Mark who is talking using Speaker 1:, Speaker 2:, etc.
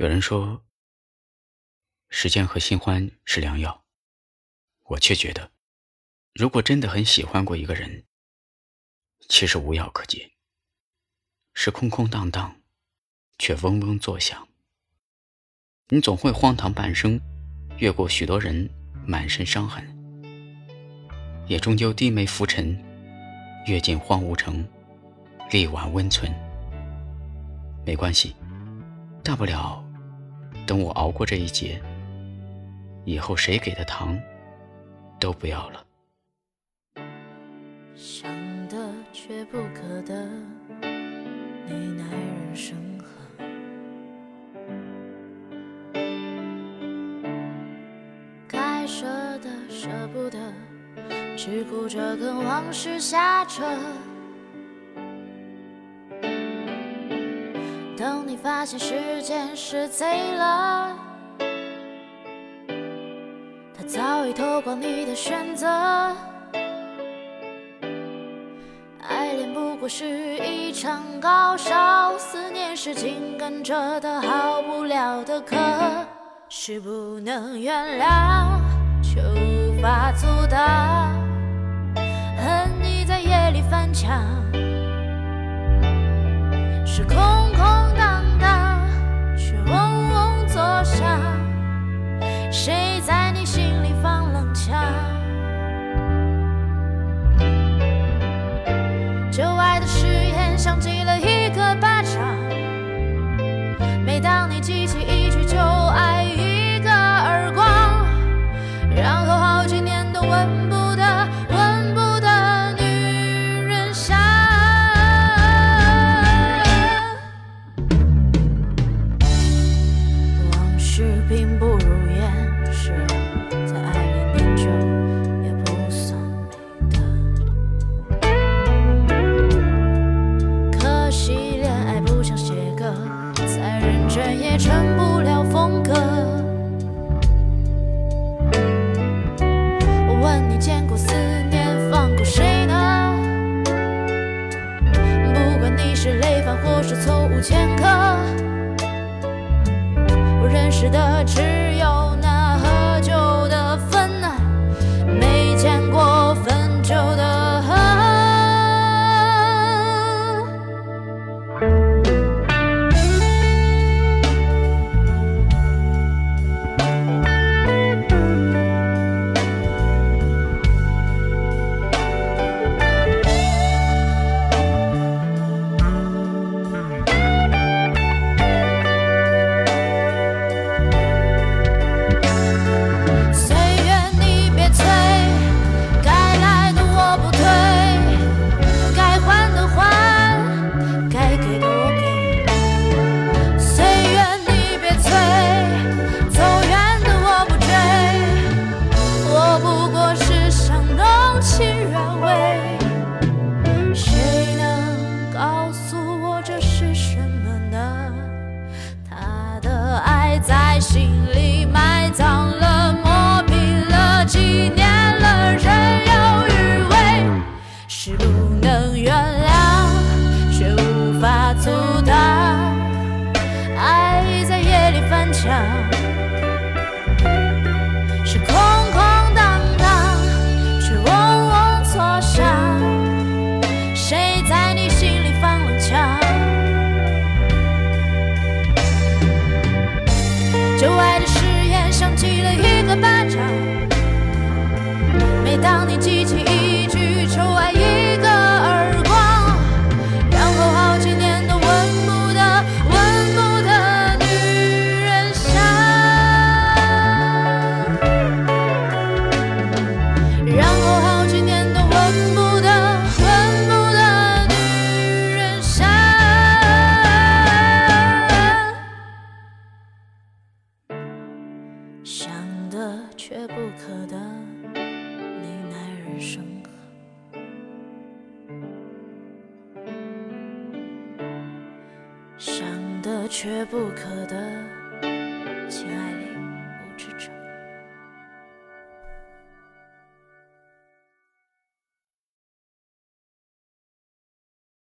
Speaker 1: 有人说，时间和新欢是良药，我却觉得，如果真的很喜欢过一个人，其实无药可解，是空空荡荡，却嗡嗡作响。你总会荒唐半生，越过许多人，满身伤痕，也终究低眉浮沉，阅尽荒芜城，力挽温存。没关系，大不了。等我熬过这一劫，以后谁给的糖都不要了。
Speaker 2: 想得却不可得，你耐人深刻。该舍的舍不得，只顾着跟往事瞎扯。等你发现时间是贼了，他早已偷光你的选择。爱恋不过是一场高烧，思念是紧跟着的好不了的咳，是不能原谅，却无法阻挡，恨你在夜里翻墙，是空。谁是并不如烟，是再爱你念旧也不算美德。可惜恋爱不像写歌，再认真也成不了风格。我问你，见过思念放过谁呢？不管你是累犯，或是错误前科。值得痴阻挡，爱在夜里翻墙是空空荡荡，却嗡嗡作响。谁在你心里放冷枪？旧爱的誓言像记了一个巴掌。每当你记起想得却不可得，亲爱的。